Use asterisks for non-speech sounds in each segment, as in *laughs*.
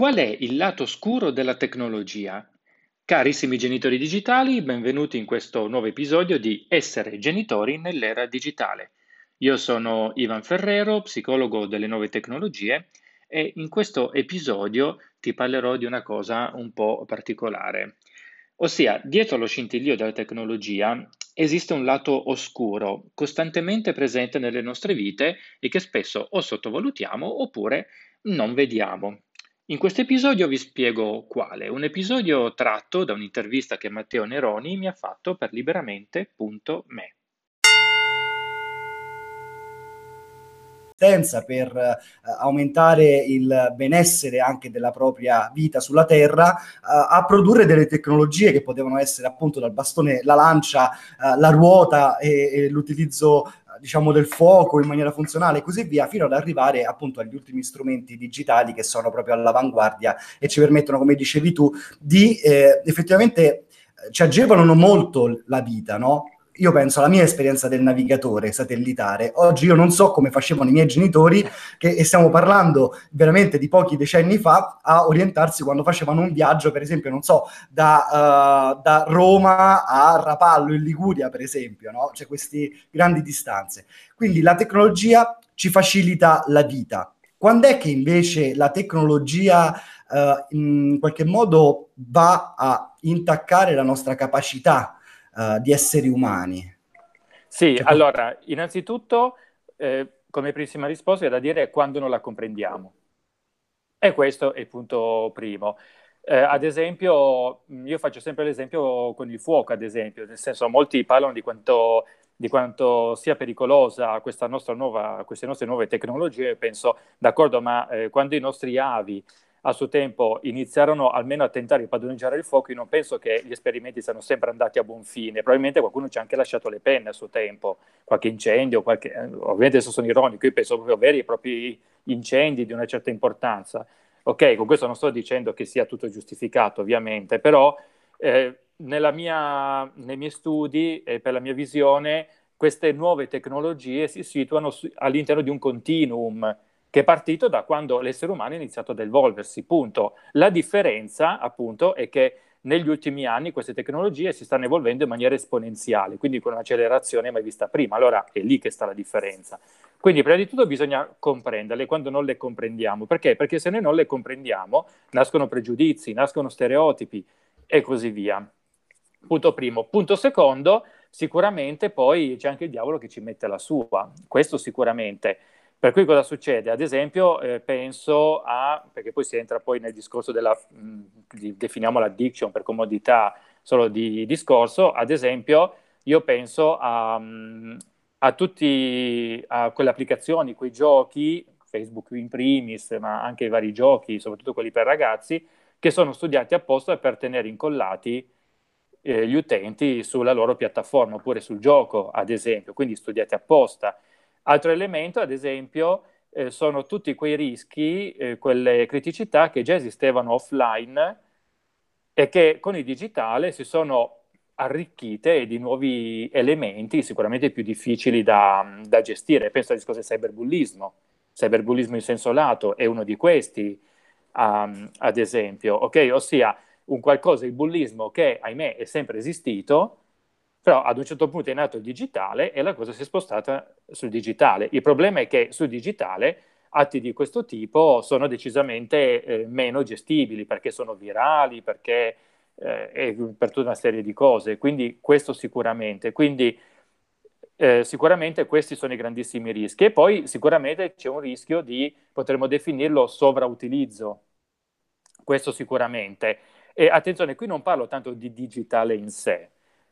Qual è il lato oscuro della tecnologia? Carissimi genitori digitali, benvenuti in questo nuovo episodio di Essere genitori nell'era digitale. Io sono Ivan Ferrero, psicologo delle nuove tecnologie e in questo episodio ti parlerò di una cosa un po' particolare. Ossia, dietro lo scintillio della tecnologia esiste un lato oscuro, costantemente presente nelle nostre vite e che spesso o sottovalutiamo oppure non vediamo. In questo episodio vi spiego quale, un episodio tratto da un'intervista che Matteo Neroni mi ha fatto per liberamente.me. per eh, aumentare il benessere anche della propria vita sulla Terra, eh, a produrre delle tecnologie che potevano essere appunto dal bastone, la lancia, eh, la ruota e, e l'utilizzo diciamo, del fuoco in maniera funzionale e così via, fino ad arrivare appunto agli ultimi strumenti digitali che sono proprio all'avanguardia e ci permettono, come dicevi tu, di eh, effettivamente eh, ci agevolano molto la vita, no? Io penso alla mia esperienza del navigatore satellitare. Oggi io non so come facevano i miei genitori, che, e stiamo parlando veramente di pochi decenni fa, a orientarsi quando facevano un viaggio, per esempio, non so, da, uh, da Roma a Rapallo in Liguria, per esempio, no? C'è queste grandi distanze. Quindi la tecnologia ci facilita la vita. Quando è che invece la tecnologia uh, in qualche modo va a intaccare la nostra capacità uh, di esseri umani? Sì, cioè, allora, innanzitutto, eh, come primissima risposta è da dire quando non la comprendiamo. E questo è il punto primo. Eh, ad esempio, io faccio sempre l'esempio con il fuoco, ad esempio, nel senso molti parlano di quanto, di quanto sia pericolosa questa nostra nuova, queste nostre nuove tecnologie, penso, d'accordo, ma eh, quando i nostri avi a suo tempo iniziarono almeno a tentare di padroneggiare il fuoco, io non penso che gli esperimenti siano sempre andati a buon fine, probabilmente qualcuno ci ha anche lasciato le penne a suo tempo, qualche incendio, qualche... Eh, ovviamente adesso sono ironico, io penso proprio a veri e propri incendi di una certa importanza. Ok, con questo non sto dicendo che sia tutto giustificato, ovviamente, però eh, mia, nei miei studi e per la mia visione queste nuove tecnologie si situano su, all'interno di un continuum che è partito da quando l'essere umano ha iniziato ad evolversi, punto. La differenza, appunto, è che negli ultimi anni queste tecnologie si stanno evolvendo in maniera esponenziale, quindi con un'accelerazione mai vista prima. Allora è lì che sta la differenza. Quindi prima di tutto bisogna comprenderle quando non le comprendiamo. Perché? Perché se noi non le comprendiamo nascono pregiudizi, nascono stereotipi e così via. Punto primo. Punto secondo, sicuramente poi c'è anche il diavolo che ci mette la sua. Questo sicuramente. Per cui cosa succede? Ad esempio, eh, penso a, perché poi si entra poi nel discorso della, mh, di, definiamo l'addiction per comodità solo di discorso, ad esempio, io penso a, a tutti, a quelle applicazioni, quei giochi, Facebook in primis, ma anche i vari giochi, soprattutto quelli per ragazzi, che sono studiati apposta per tenere incollati eh, gli utenti sulla loro piattaforma oppure sul gioco, ad esempio, quindi studiati apposta. Altro elemento, ad esempio, eh, sono tutti quei rischi, eh, quelle criticità che già esistevano offline e che con il digitale si sono arricchite di nuovi elementi sicuramente più difficili da, da gestire. Penso al discorso del cyberbullismo. Cyberbullismo in senso lato è uno di questi, um, ad esempio, ok? Ossia un qualcosa, il bullismo che ahimè è sempre esistito, però ad un certo punto è nato il digitale e la cosa si è spostata sul digitale. Il problema è che sul digitale atti di questo tipo sono decisamente eh, meno gestibili perché sono virali, perché eh, per tutta una serie di cose. Quindi questo sicuramente. Quindi eh, sicuramente questi sono i grandissimi rischi. E poi sicuramente c'è un rischio di, potremmo definirlo, sovrautilizzo. Questo sicuramente. E attenzione, qui non parlo tanto di digitale in sé,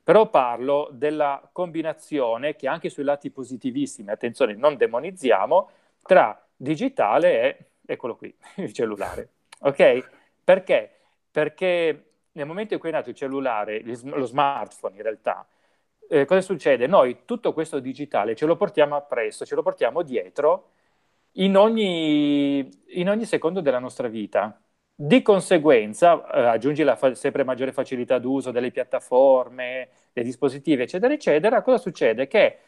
però parlo della combinazione che anche sui lati positivissimi, attenzione, non demonizziamo, tra digitale e, eccolo qui, *laughs* il cellulare. Ok? Perché? Perché nel momento in cui è nato il cellulare, lo smartphone in realtà, eh, cosa succede? Noi tutto questo digitale ce lo portiamo appresso, ce lo portiamo dietro in ogni, in ogni secondo della nostra vita. Di conseguenza, eh, aggiungi la fa- sempre maggiore facilità d'uso delle piattaforme, dei dispositivi, eccetera, eccetera, cosa succede? Che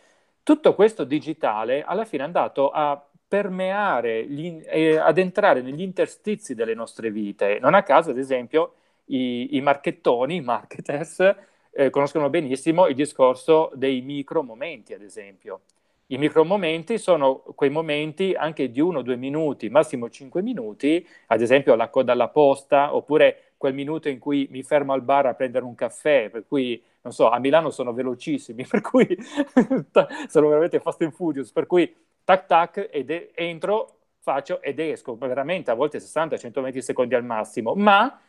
tutto questo digitale alla fine è andato a permeare, gli, eh, ad entrare negli interstizi delle nostre vite. Non a caso, ad esempio, i, i marchettoni, i marketers, eh, conoscono benissimo il discorso dei micro momenti, ad esempio. I micromomenti sono quei momenti anche di uno o due minuti, massimo cinque minuti, ad esempio la coda alla posta, oppure quel minuto in cui mi fermo al bar a prendere un caffè, per cui, non so, a Milano sono velocissimi, *laughs* per cui sono veramente fast and furious, per cui tac tac ed entro, faccio ed esco, veramente a volte 60-120 secondi al massimo, ma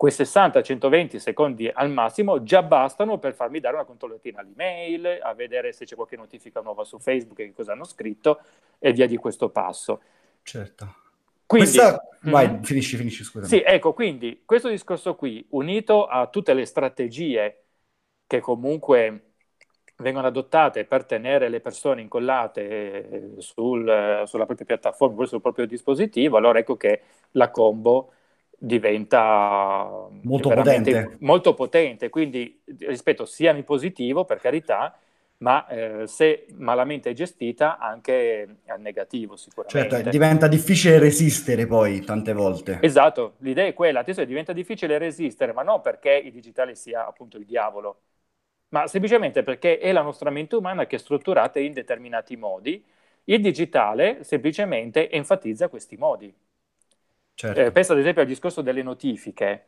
quei 60-120 secondi al massimo già bastano per farmi dare una controllatina all'email, a vedere se c'è qualche notifica nuova su Facebook e che cosa hanno scritto e via di questo passo. Certo. Quindi, Questa... Vai, mm, finisci, finisci, scusa. Sì, ecco, quindi questo discorso qui, unito a tutte le strategie che comunque vengono adottate per tenere le persone incollate sul, sulla propria piattaforma, sul proprio dispositivo, allora ecco che la combo diventa molto potente. molto potente. Quindi, rispetto, sia in positivo, per carità, ma eh, se malamente gestita anche al negativo sicuramente. Certo, diventa difficile resistere poi tante volte. Esatto, l'idea è quella, attenzione, diventa difficile resistere, ma non perché il digitale sia appunto il diavolo, ma semplicemente perché è la nostra mente umana che è strutturata in determinati modi. Il digitale semplicemente enfatizza questi modi. Certo. Eh, penso ad esempio al discorso delle notifiche.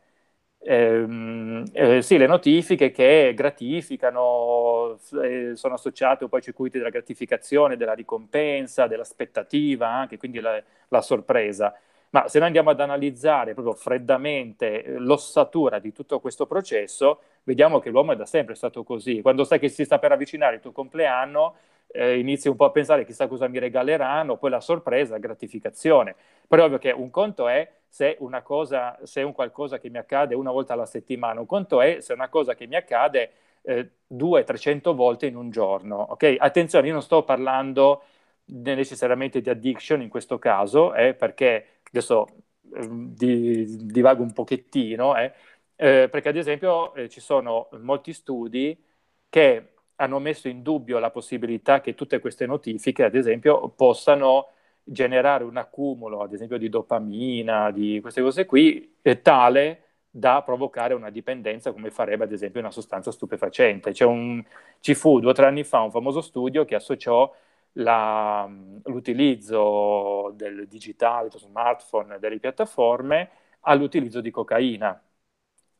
Eh, eh, sì, le notifiche che gratificano, eh, sono associate un po' ai circuiti della gratificazione, della ricompensa, dell'aspettativa, anche quindi la, la sorpresa. Ma se noi andiamo ad analizzare proprio freddamente eh, l'ossatura di tutto questo processo, vediamo che l'uomo è da sempre stato così. Quando sai che si sta per avvicinare il tuo compleanno, eh, inizi un po' a pensare chissà cosa mi regaleranno, poi la sorpresa, la gratificazione. Però è ovvio che un conto è se una cosa, se un qualcosa che mi accade una volta alla settimana, un conto è se una cosa che mi accade eh, 200-300 volte in un giorno. Ok? Attenzione, io non sto parlando necessariamente di addiction in questo caso, eh, perché adesso eh, di, divago un pochettino, eh, eh, perché ad esempio eh, ci sono molti studi che hanno messo in dubbio la possibilità che tutte queste notifiche, ad esempio, possano generare un accumulo, ad esempio, di dopamina, di queste cose qui, tale da provocare una dipendenza come farebbe ad esempio una sostanza stupefacente. Un, ci fu due o tre anni fa un famoso studio che associò la, l'utilizzo del digitale, dello smartphone, delle piattaforme all'utilizzo di cocaina,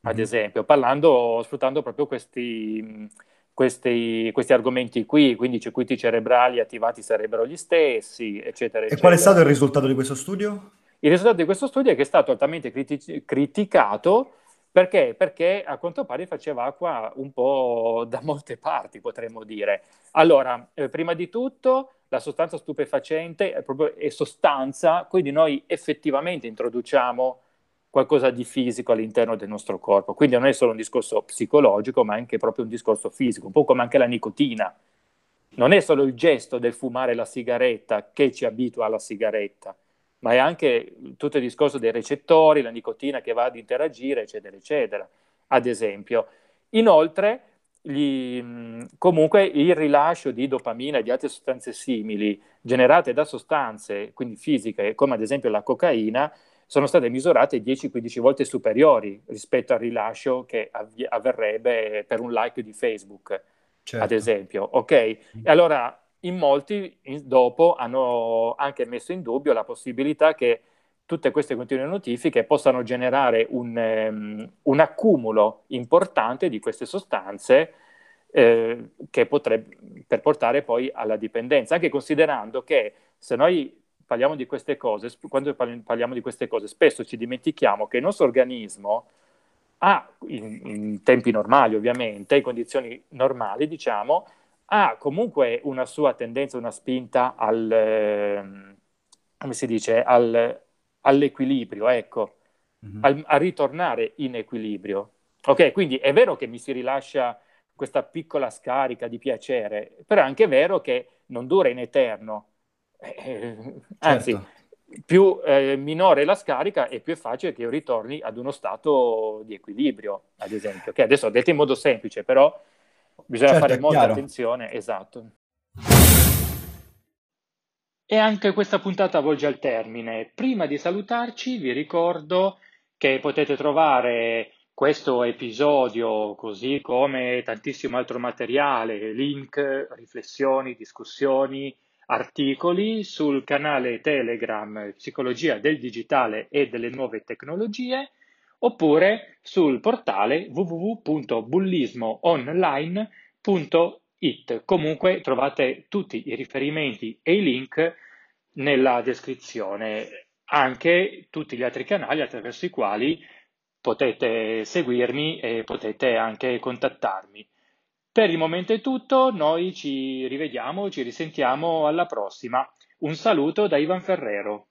ad mm-hmm. esempio, parlando, sfruttando proprio questi questi, questi, argomenti qui, quindi i circuiti cerebrali attivati sarebbero gli stessi, eccetera. E qual è stato il risultato di questo studio? Il risultato di questo studio è che è stato altamente criti- criticato perché? Perché a quanto pare faceva acqua un po' da molte parti, potremmo dire. Allora, eh, prima di tutto, la sostanza stupefacente è proprio è sostanza, quindi noi effettivamente introduciamo qualcosa di fisico all'interno del nostro corpo. Quindi non è solo un discorso psicologico, ma anche proprio un discorso fisico, un po' come anche la nicotina. Non è solo il gesto del fumare la sigaretta che ci abitua alla sigaretta, ma è anche tutto il discorso dei recettori, la nicotina che va ad interagire, eccetera, eccetera. Ad esempio, inoltre, gli, comunque il rilascio di dopamina e di altre sostanze simili generate da sostanze, quindi fisiche, come ad esempio la cocaina, sono state misurate 10-15 volte superiori rispetto al rilascio che avv- avverrebbe per un like di Facebook, certo. ad esempio. Ok? E allora in molti in, dopo hanno anche messo in dubbio la possibilità che tutte queste continue notifiche possano generare un, um, un accumulo importante di queste sostanze eh, che potrebbe per portare poi alla dipendenza, anche considerando che se noi parliamo di queste cose, quando parliamo di queste cose, spesso ci dimentichiamo che il nostro organismo ha, in, in tempi normali ovviamente, in condizioni normali, diciamo, ha comunque una sua tendenza, una spinta al, eh, come si dice, al, all'equilibrio, ecco, mm-hmm. al, a ritornare in equilibrio. Ok, quindi è vero che mi si rilascia questa piccola scarica di piacere, però è anche vero che non dura in eterno, eh, anzi, certo. più eh, minore la scarica e più è facile che io ritorni ad uno stato di equilibrio, ad esempio, che adesso ho detto in modo semplice, però bisogna certo, fare molta chiaro. attenzione, esatto. E anche questa puntata volge al termine. Prima di salutarci vi ricordo che potete trovare questo episodio, così come tantissimo altro materiale, link, riflessioni, discussioni, articoli sul canale Telegram Psicologia del Digitale e delle Nuove Tecnologie oppure sul portale www.bullismoonline.it. Comunque trovate tutti i riferimenti e i link nella descrizione, anche tutti gli altri canali attraverso i quali potete seguirmi e potete anche contattarmi. Per il momento è tutto, noi ci rivediamo, ci risentiamo alla prossima. Un saluto da Ivan Ferrero.